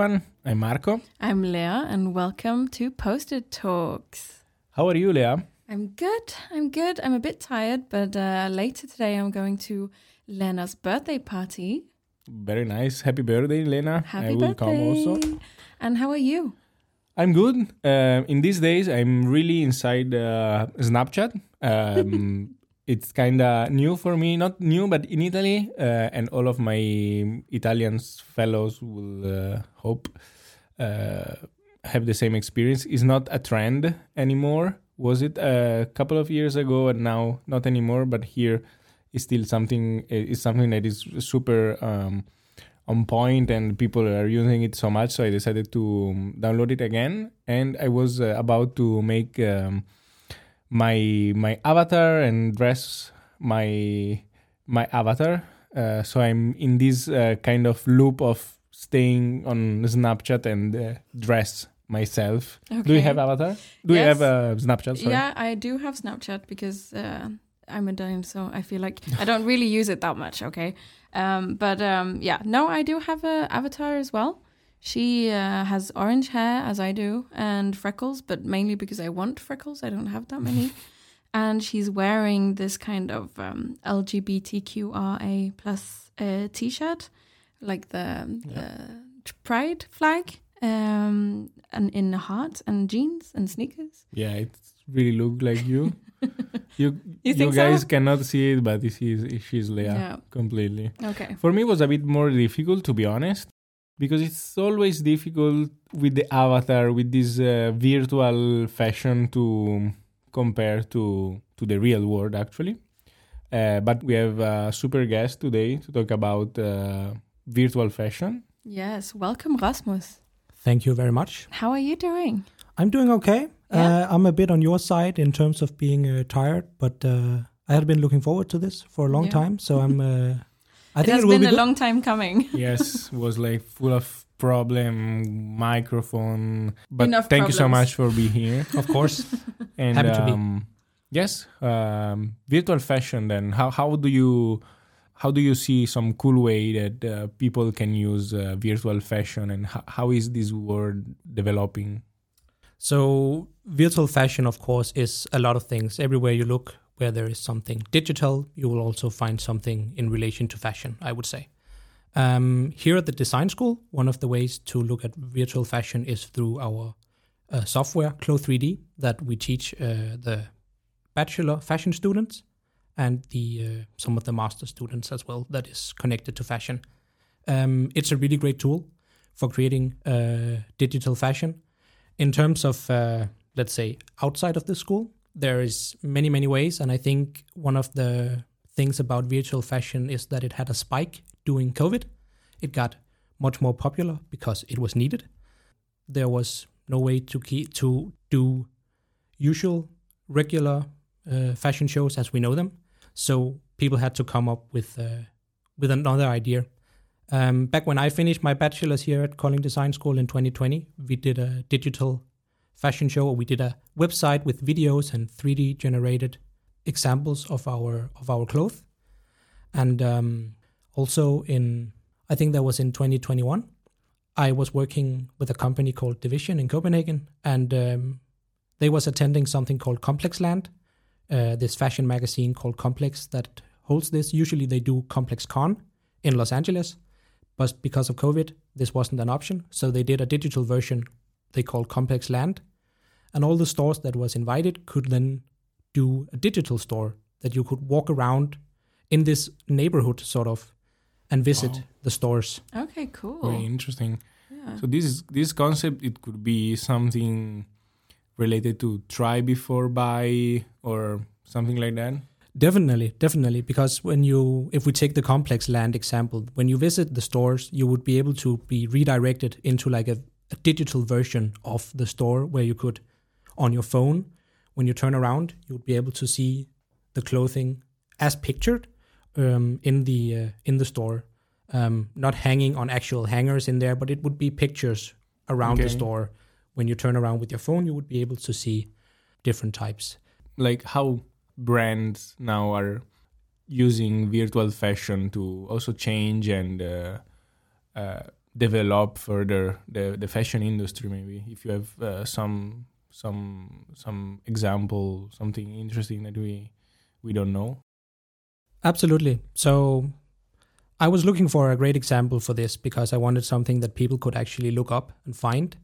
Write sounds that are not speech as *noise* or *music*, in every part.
everyone. I'm Marco. I'm Leah, and welcome to Post-it Talks. How are you, Leah? I'm good. I'm good. I'm a bit tired, but uh, later today I'm going to Lena's birthday party. Very nice. Happy birthday, Lena. Happy I will birthday. come also. And how are you? I'm good. Uh, in these days, I'm really inside uh, Snapchat. Um, *laughs* it's kind of new for me. Not new, but in Italy, uh, and all of my Italian fellows will uh, hope uh, have the same experience. It's not a trend anymore. Was it a couple of years ago, and now not anymore? But here is still something. Is something that is super. Um, on point and people are using it so much so i decided to um, download it again and i was uh, about to make um, my my avatar and dress my my avatar. Uh, so i'm in this uh, kind of loop of staying on snapchat and uh, dress myself. Do you have avatar? Do you have a snapchat? Sorry. Yeah, I do have Snapchat because uh, I'm a dime, so I feel like I don't really use it that much. Okay, um, but um, yeah, no, I do have a avatar as well. She uh, has orange hair as I do and freckles, but mainly because I want freckles. I don't have that many. *laughs* and she's wearing this kind of um, LGBTQRA plus uh, t-shirt, like the, the pride flag, um, and in a heart and jeans and sneakers. yeah it really look like you *laughs* you You so? guys cannot see it but this is she's leah Yeah. completely Okay. For me, it was a bit more difficult, to be honest, because it's always difficult with the avatar, with this uh, virtual fashion to compare to to the real world, actually. Uh, but we have a super guest today to talk about uh, virtual fashion. Yes. Welcome, Rasmus. Thank you very much. How are you doing? I'm doing okay. Yeah? Uh, I'm a bit on your side in terms of being uh, tired, but uh, I had been looking forward to this for a long Yeah. time. So I'm. *laughs* I it think has it will been be a good. long time coming. *laughs* Yes, was like full of problem, microphone. But Enough thank you so much for being here. *laughs* of course. And Happy to be. um, yes, um, virtual fashion. Then how how do you how do you see some cool way that uh, people can use uh, virtual fashion, and how, how is this world developing? So virtual fashion, of course, is a lot of things. Everywhere you look, where there is something digital, you will also find something in relation to fashion. I would say. Um, here at the design school, one of the ways to look at virtual fashion is through our uh, software, Clo 3D, that we teach uh, the bachelor fashion students and the uh, some of the master students as well. That is connected to fashion. Um, it's a really great tool for creating uh, digital fashion. In terms of uh, let's say outside of the school, there is many many ways, and I think one of the things about virtual fashion is that it had a spike during COVID. It got much more popular because it was needed. There was no way to keep, to do usual regular uh, fashion shows as we know them, so people had to come up with uh, with another idea. Um, back when I finished my bachelor's here at Kolding Design School in 2020, we did a digital fashion show. We did a website with videos and 3D generated examples of our of our clothes, and um, also in I think that was in 2021. I was working with a company called Division in Copenhagen, and um, they was attending something called Complex Land, uh, this fashion magazine called Complex that holds this. Usually they do Complex Con in Los Angeles, but because of COVID, this wasn't an option. So they did a digital version they called Complex Land, and all the stores that was invited could then do a digital store that you could walk around in this neighborhood sort of and visit Wow. the stores. Okay, cool. Very interesting. Yeah. So this is this concept. It could be something related to try before buy or something like that. Definitely, definitely. Because when you, if we take the complex land example, when you visit the stores, you would be able to be redirected into like a, a digital version of the store where you could, on your phone, when you turn around, you would be able to see the clothing as pictured um, in the uh, in the store, um, not hanging on actual hangers in there, but it would be pictures around the store. When you turn around with your phone, you would be able to see different types. Like how brands now are using virtual fashion to also change and uh, uh, develop further the, the fashion industry maybe if you have uh, some some some example something interesting that we we don't know Absolutely. So I was looking for a great example for this because I wanted something that people could actually look up and find.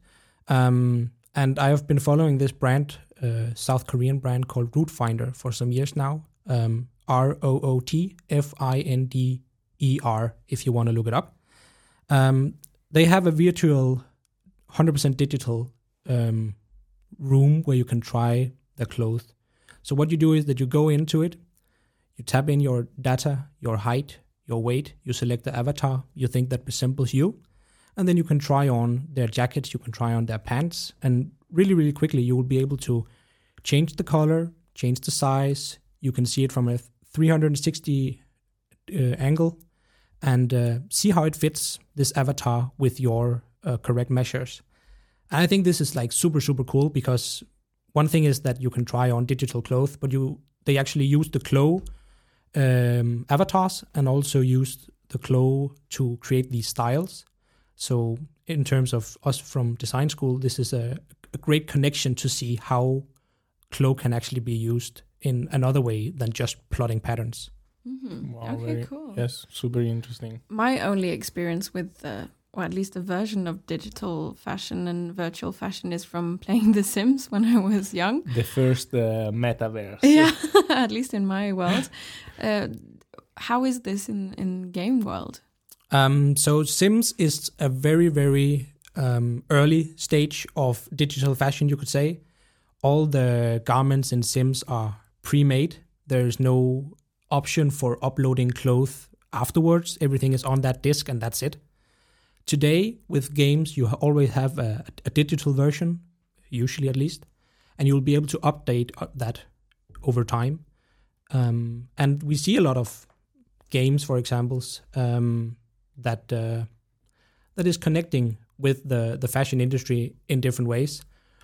Um, and I have been following this brand, uh, South Korean brand called Root Finder, for some years now. Um, R O O T F I N D E R, if you want to look it up. Um, they have a virtual, 100% digital um, room where you can try the clothes. So what you do is that you go into it, you tap in your data, your height, your weight, you select the avatar you think that resembles you, and then you can try on their jackets, you can try on their pants, and really, really quickly you will be able to change the color, change the size. You can see it from a 360 uh, angle and uh, see how it fits this avatar with your uh, correct measures. And I think this is like super, super cool because one thing is that you can try on digital clothes, but you they actually use the Clo um, avatars and also used the Clo to create these styles. So in terms of us from design school, this is a, a great connection to see how Clo can actually be used in another way than just plotting patterns. Mhm. Wow, okay, very- cool. yes super interesting My only experience with, uh, or at least a version of digital fashion and virtual fashion, is from *laughs* playing The Sims when I was young. the first uh, metaverse Yeah, *laughs* at least in my world. Uh, how is this in in game world? Um, so Sims is a very, very um, early stage of digital fashion, you could say. All the garments in Sims are pre-made. There's no option for uploading clothes afterwards. Everything is on that disk, and that's it. Today, with games, you always have a, a digital version, usually at least, and you'll be able to update uh, that over time. Um, and we see a lot of games, for examples, um, that uh, that is connecting with the the fashion industry in different ways.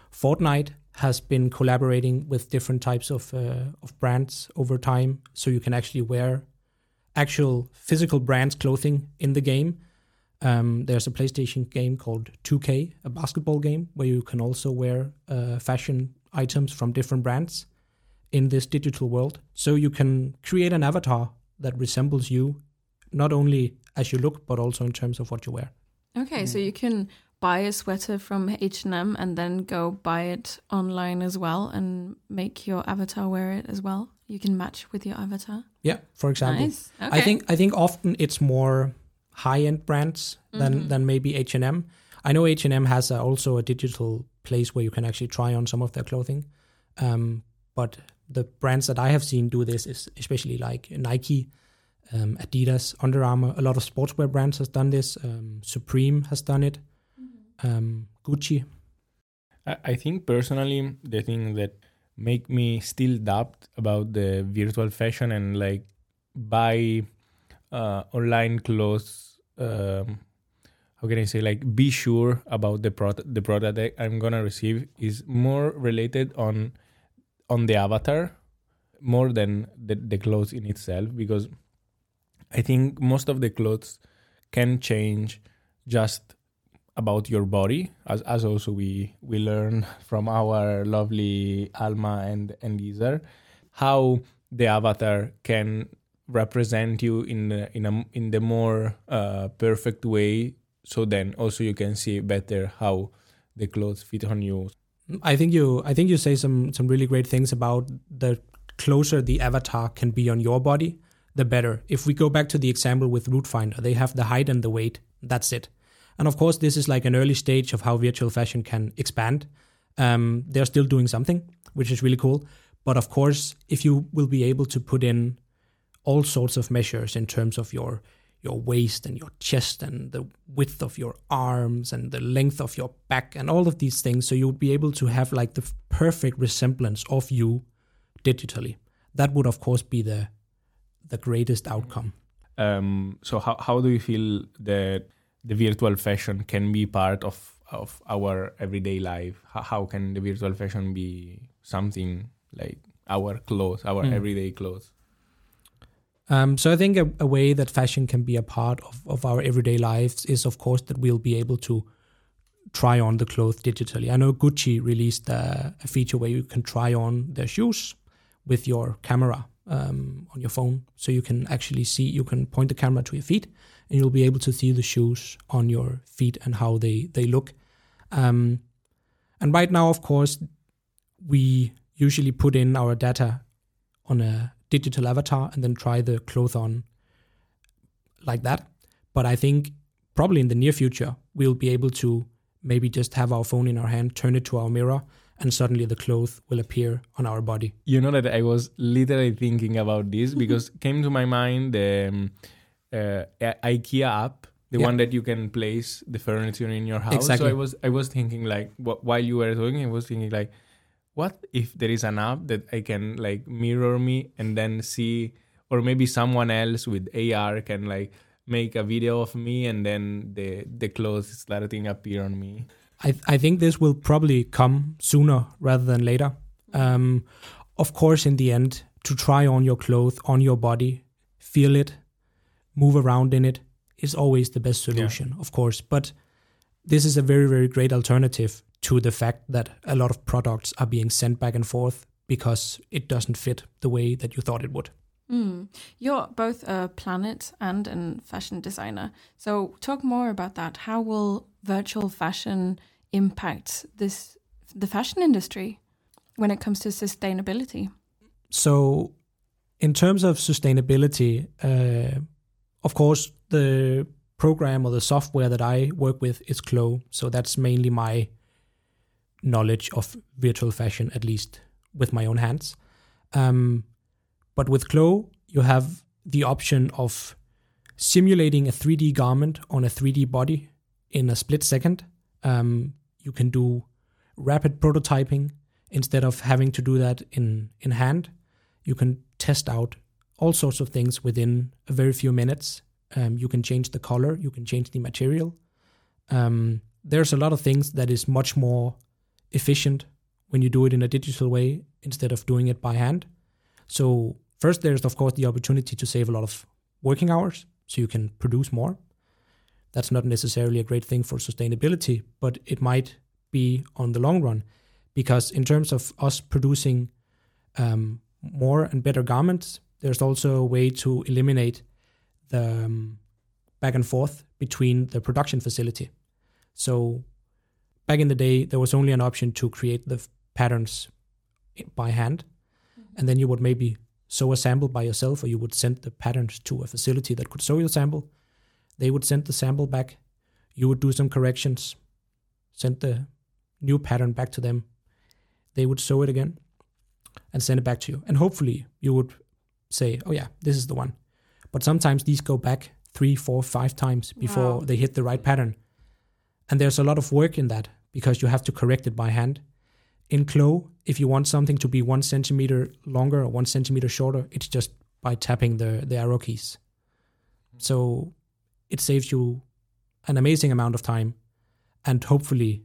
Fortnite has been collaborating with different types of uh, of brands over time, so you can actually wear actual physical brands clothing in the game. Um, there's a PlayStation game called 2K, a basketball game where you can also wear uh, fashion items from different brands in this digital world. So you can create an avatar that resembles you, not only as you look, but also in terms of what you wear. Okay, so Mm. you can buy a sweater from H&M and then go buy it online as well and make your avatar wear it as well. You can match with your avatar. Yeah, for example. Nice. Okay. I think I think often it's more high end brands than Mhm. than maybe H and M. I know H and M has a, also a digital place where you can actually try on some of their clothing, um, but the brands that I have seen do this is especially like Nike, um, Adidas, Under Armour. A lot of sportswear brands has done this. Um, Supreme has done it. Um, Gucci. I, I think personally the thing that make me still doubt about the virtual fashion and like buy uh, online clothes um, how can I say like be sure about the product the product that I'm gonna receive is more related on on the avatar more than the, the clothes in itself because I think most of the clothes can change just about your body as, as also we we learn *laughs* from our lovely alma and and Gizer how the avatar can represent you in the, in a in the more uh, perfect way so then also you can see better how the clothes fit on you I think you I think you say some some really great things about the closer the avatar can be on your body, the better. If we go back to the example with Root Finder, they have the height and the weight. That's it. And of course, this is like an early stage of how virtual fashion can expand. Um, they're still doing something, which is really cool. But of course, if you will be able to put in all sorts of measures in terms of your your waist and your chest and the width of your arms and the length of your back and all of these things. So you would be able to have like the perfect resemblance of you digitally. That would of course be the the greatest outcome. Um, so how, how do you feel that the virtual fashion can be part of of our everyday life? How, how can the virtual fashion be something like our clothes our Mm. everyday clothes Um, so I think a, a, way that fashion can be a part of, of our everyday lives is, of course, that we'll be able to try on the clothes digitally. I know Gucci released a, a feature where you can try on their shoes with your camera um, on your phone, so you can actually see. You can point the camera to your feet, and you'll be able to see the shoes on your feet and how they they look. Um, and right now, of course, we usually put in our data on a digital avatar and then try the clothes on like that. But I think probably in the near future, we'll be able to maybe just have our phone in our hand, turn it to our mirror, and suddenly the clothes will appear on our body. You know that I was literally thinking about this *laughs* because came to my mind the um, uh, IKEA app, the yeah. one that you can place the furniture in your house. Exactly. So I was I was thinking like wh- while you were talking, I was thinking like, what if there is an app that I can like mirror me and then see, or maybe someone else with AR can like make a video of me and then the the clothes starting appear on me. I I think this will probably come sooner rather than later. Um, of course, in the end, to try on your clothes on your body, feel it, move around in it is always the best solution, yeah. of course. But this is a very very great alternative to the fact that a lot of products are being sent back and forth because it doesn't fit the way that you thought it would. Mm. You're both a planet and a fashion designer. So, talk more about that. How will virtual fashion impact this the fashion industry when it comes to sustainability? So, in terms of sustainability, uh, of course, the program or the software that I work with is Clo. So that's mainly my knowledge of virtual fashion, at least with my own hands. Um, but with Clo, you have the option of simulating a 3D garment on a 3D body in a split second. Um, you can do rapid prototyping instead of having to do that in, in hand. You can test out all sorts of things within a very few minutes. Um, you can change the color, you can change the material. Um, there's a lot of things that is much more efficient when you do it in a digital way instead of doing it by hand. So First, there's of course the opportunity to save a lot of working hours, so you can produce more. That's not necessarily a great thing for sustainability, but it might be on the long run, because in terms of us producing um, more and better garments, there's also a way to eliminate the um, back and forth between the production facility. So back in the day, there was only an option to create the patterns by hand, mm-hmm. and then you would maybe sew a sample by yourself, or you would send the patterns to a facility that could sew your sample. They would send the sample back. You would do some corrections, send the new pattern back to them. They would sew it again and send it back to you. And hopefully you would say, oh, yeah, this is the one. But sometimes these go back three, four, five times before wow. they hit the right pattern. And there's a lot of work in that because you have to correct it by hand. In Clo, if you want something to be one centimeter longer or one centimeter shorter, it's just by tapping the, the arrow keys. So it saves you an amazing amount of time. And hopefully,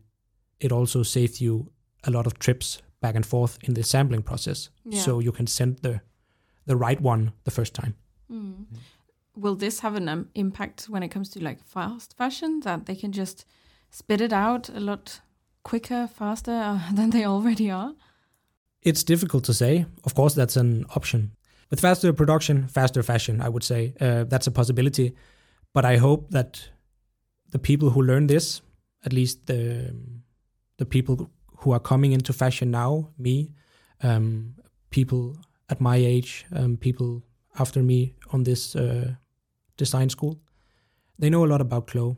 it also saves you a lot of trips back and forth in the sampling process. Yeah. So you can send the, the right one the first time. Mm. Will this have an um, impact when it comes to like fast fashion that they can just spit it out a lot quicker, faster uh, *laughs* than they already are? It's difficult to say. Of course, that's an option. With faster production, faster fashion, I would say uh, that's a possibility. But I hope that the people who learn this, at least the the people who are coming into fashion now, me, um, people at my age, um, people after me on this uh, design school, they know a lot about Clo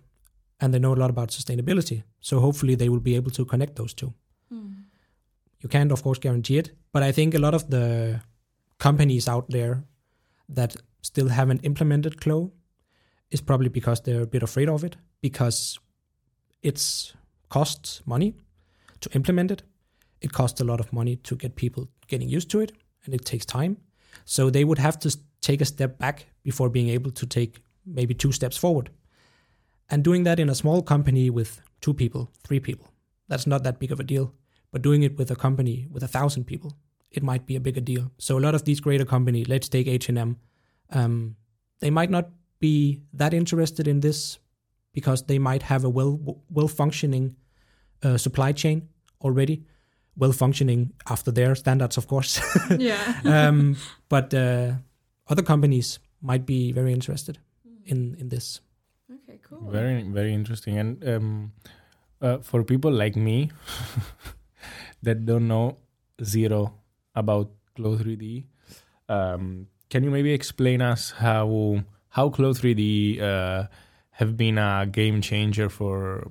and they know a lot about sustainability. So hopefully they will be able to connect those two. Mm. You can't, of course, guarantee it, but I think a lot of the companies out there that still haven't implemented Clo is probably because they're a bit afraid of it because it's costs money to implement it. It costs a lot of money to get people getting used to it, and it takes time. So they would have to take a step back before being able to take maybe two steps forward. And doing that in a small company with two people, three people, that's not that big of a deal. But doing it with a company with a thousand people, it might be a bigger deal. So a lot of these greater companies, let's take H&M, Um, they might not be that interested in this because they might have a well well functioning uh, supply chain already, well functioning after their standards, of course. *laughs* yeah. um, but uh, other companies might be very interested in in this. Okay, cool. Very, very interesting. And um, uh, for people like me *laughs* that don't know zero about Clo 3D, um, can you maybe explain us how how Clo 3D uh, have been a game changer for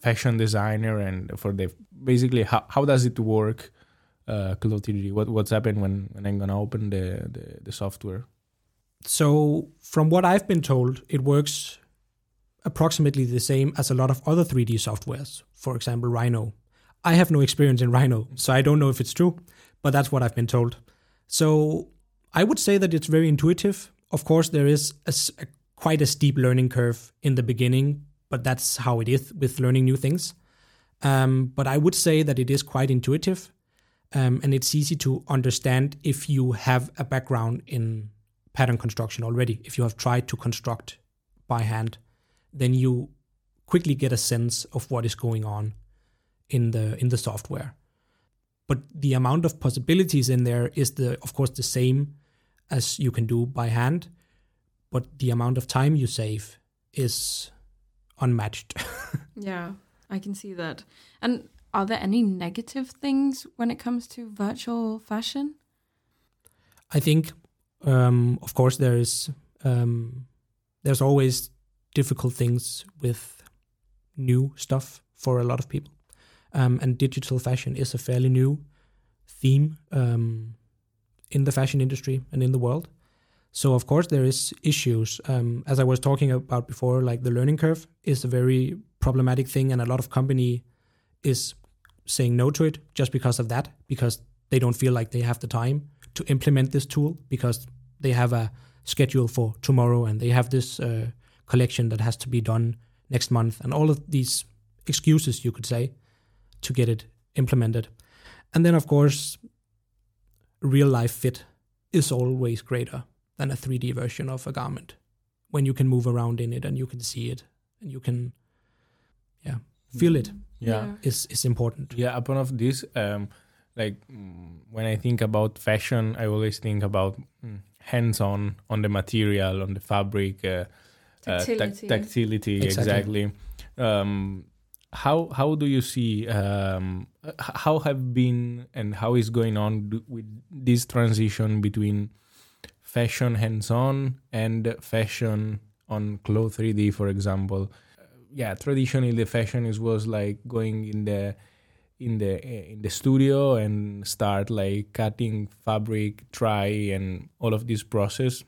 fashion designer and for the basically how, how does it work? Uh, Clo 3D. What what's happened when, when I'm gonna open the, the, the software? So, from what I've been told, it works approximately the same as a lot of other 3D softwares, for example, Rhino. I have no experience in Rhino, so I don't know if it's true, but that's what I've been told. So, I would say that it's very intuitive. Of course, there is a, a- quite a steep learning curve in the beginning, but that's how it is with learning new things. Um, but I would say that it is quite intuitive um, and it's easy to understand if you have a background in pattern construction already. If you have tried to construct by hand, then you quickly get a sense of what is going on in the in the software. But the amount of possibilities in there is the of course the same as you can do by hand, but the amount of time you save is unmatched. *laughs* Yeah, I can see that. And are there any negative things when it comes to virtual fashion? I think, um, of course, there is um, there's always difficult things with new stuff for a lot of people, um, and digital fashion is a fairly new theme um, in the fashion industry and in the world. So of course there is issues. Um, as I was talking about before, like the learning curve is a very problematic thing, and a lot of company is saying no to it just because of that, because they don't feel like they have the time to implement this tool because they have a schedule for tomorrow and they have this uh, collection that has to be done next month and all of these excuses you could say to get it implemented. And then of course real life fit is always greater than a 3d version of a garment when you can move around in it and you can see it and you can yeah feel it. Yeah. is is important. Yeah, upon of this, um, like mm, when I think about fashion, I always think about mm, hands-on on the material, on the fabric, uh, uh, tac- Tactility. tactility. Exactly. Exactly. Um, how how do you see um, how have been and how is going on do- with this transition between fashion hands-on and fashion on Clo 3D, for example? yeah traditionally the fashion is was like going in the in the in the studio and start like cutting fabric try and all of this process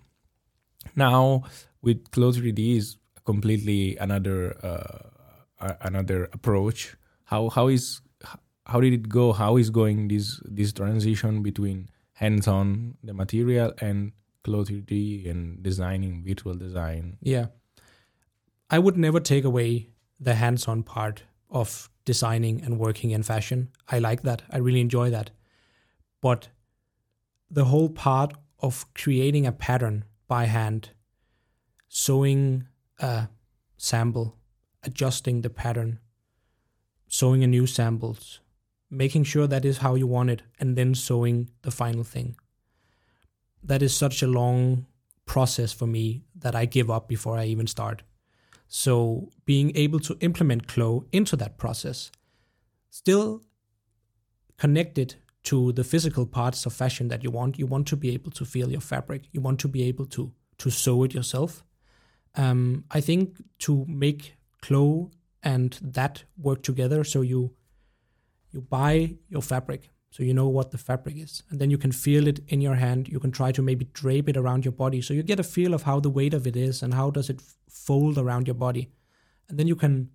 now with Clo 3D is completely another uh, another approach how how is how did it go how is going this this transition between hands on the material and Clo 3D and designing virtual design Yeah. I would never take away the hands on part of designing and working in fashion. I like that. I really enjoy that. But the whole part of creating a pattern by hand, sewing a sample, adjusting the pattern, sewing a new samples, making sure that is how you want it, and then sewing the final thing. That is such a long process for me that I give up before I even start. So being able to implement Clo into that process, still connected to the physical parts of fashion that you want. You want to be able to feel your fabric. You want to be able to to sew it yourself. Um, I think to make Clo and that work together, so you you buy your fabric, so you know what the fabric is, and then you can feel it in your hand. You can try to maybe drape it around your body, so you get a feel of how the weight of it is and how does it fold around your body, and then you can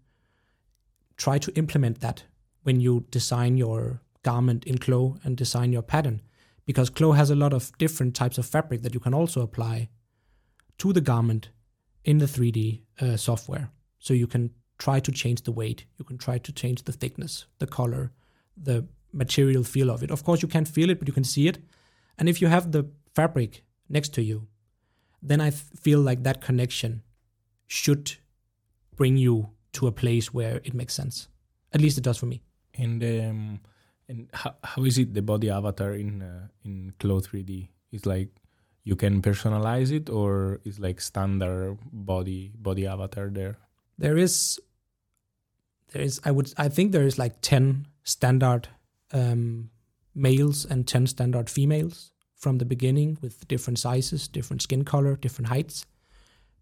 try to implement that when you design your garment in Clo and design your pattern, because Clo has a lot of different types of fabric that you can also apply to the garment in the 3D uh, software. So you can try to change the weight, you can try to change the thickness, the color, the material feel of it. Of course, you can't feel it, but you can see it. And if you have the fabric next to you, then I th- feel like that connection should bring you to a place where it makes sense. At least it does for me. And um, and how, how is it the body avatar in uh, in Clo 3D? It's like you can personalize it, or is like standard body body avatar there? There is, there is. I would. I think there is like ten standard um, males and ten standard females from the beginning with different sizes, different skin color, different heights.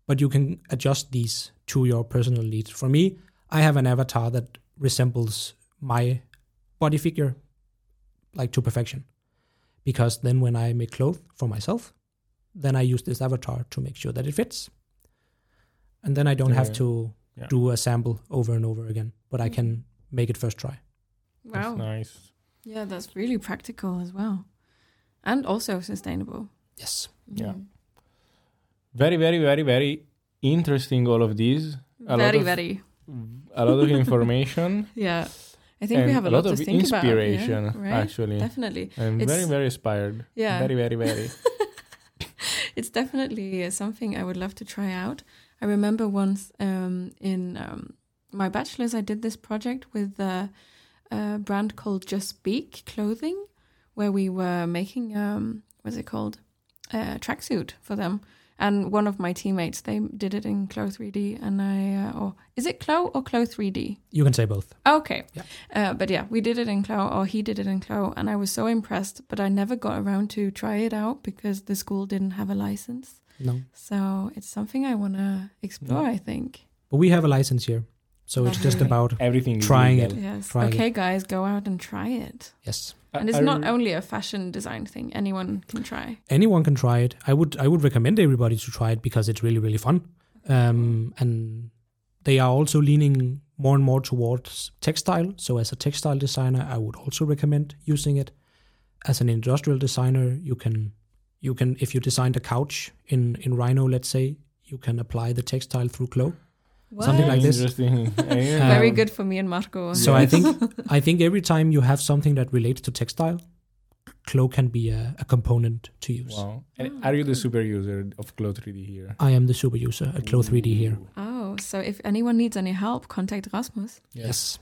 But you can adjust these to your personal needs. For me, I have an avatar that resembles my body figure like to perfection. Because then when I make clothes for myself, then I use this avatar to make sure that it fits. And then I don't have to Yeah. do a sample over and over again, but I can make it first try. That's Wow. nice. Yeah, that's really practical as well. And also sustainable. Yes. Yeah. Mm. Very, very, very, very interesting. All of these, A lot Very, of- very. a lot of information, *laughs* Yeah. I think we have a, lot, lot to of think inspiration. about. Yeah, right? Actually, Definitely. I'm It's- very, very inspired. Yeah. Very, very, very. *laughs* it's definitely uh, something I would love to try out. I remember once um, in um, my bachelor's, I did this project with a, a brand called Just Speak Clothing, where we were making um, what's it called, a tracksuit for them. And one of my teammates, they did it in Clo 3D, and I, uh, or is it Clo or Clo 3D? You can say both. Okay. Yeah. Uh, but yeah, we did it in Clo, or he did it in Clo, and I was so impressed. But I never got around to try it out because the school didn't have a license. No. So it's something I want to explore. Yeah. I think. But we have a license here. So it's just about, Everything. Trying legal. Yes. Try it. okay, guys, go out and try it. yes. And it's not only a fashion design thing. Anyone can try. anyone can try it. I would I would recommend everybody to try it because it's really really fun. Um, and they are also leaning more and more towards textile. So as a textile designer, I would also recommend using it. As an industrial designer, you can you can if you designed a couch in in Rhino, let's say, you can apply the textile through Clo. Something like this. Interesting. *laughs* Very Um, good for me and Marco. So I think *laughs* I think every time you have something that relates to textile, Clo can be a, a component to use. Wow. And are you the super user of Clo 3D here? I am the super user at Clo 3D here. Oh, so if anyone needs any help, contact Rasmus. Yes.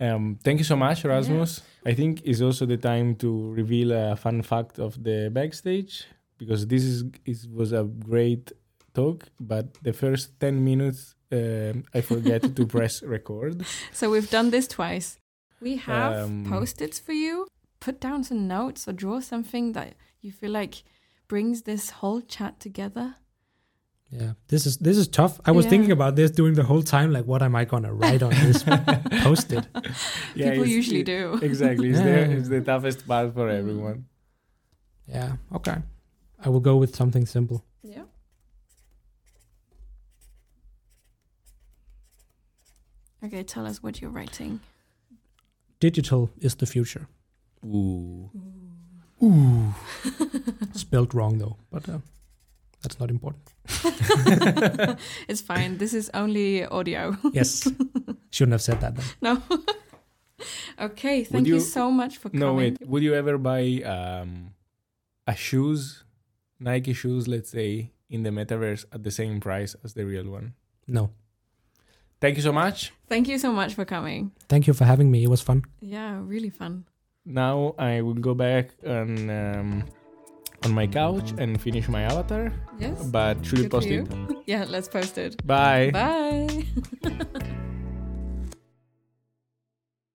Um, thank you so much, Rasmus. I think it's also the time to reveal a fun fact of the backstage because this is it was a great talk, but the first ten minutes um, I forget to press *laughs* record. So we've done this twice. We have Um, post-its for you. Put down some notes or draw something that you feel like brings this whole chat together. Yeah, this is this is tough. I was Yeah. thinking about this during the whole time. Like, what am I gonna write on this *laughs* post-it? People usually it- do. Exactly, it's, Yeah. the, it's the toughest part for Mm. everyone. Yeah, okay. I will go with something simple. Yeah. Okay, tell us what you're writing. Digital is the future. Ooh. Ooh, *laughs* spelled wrong though, but uh, that's not important. *laughs* it's fine. This is only audio. Yes, *laughs* shouldn't have said that. Then. no. okay, thank you, you- so much for No, coming. No, wait. Would you ever buy um, a shoes, Nike shoes, let's say, in the metaverse at the same price as the real one? No, Thank you so much. Thank you so much for coming. thank you for having me. It was fun. Yeah, really fun. Now I will go back on um, on my couch and finish my avatar. Yes. But should we Good for post it? *laughs* Yeah, let's post it. Bye. Bye. *laughs*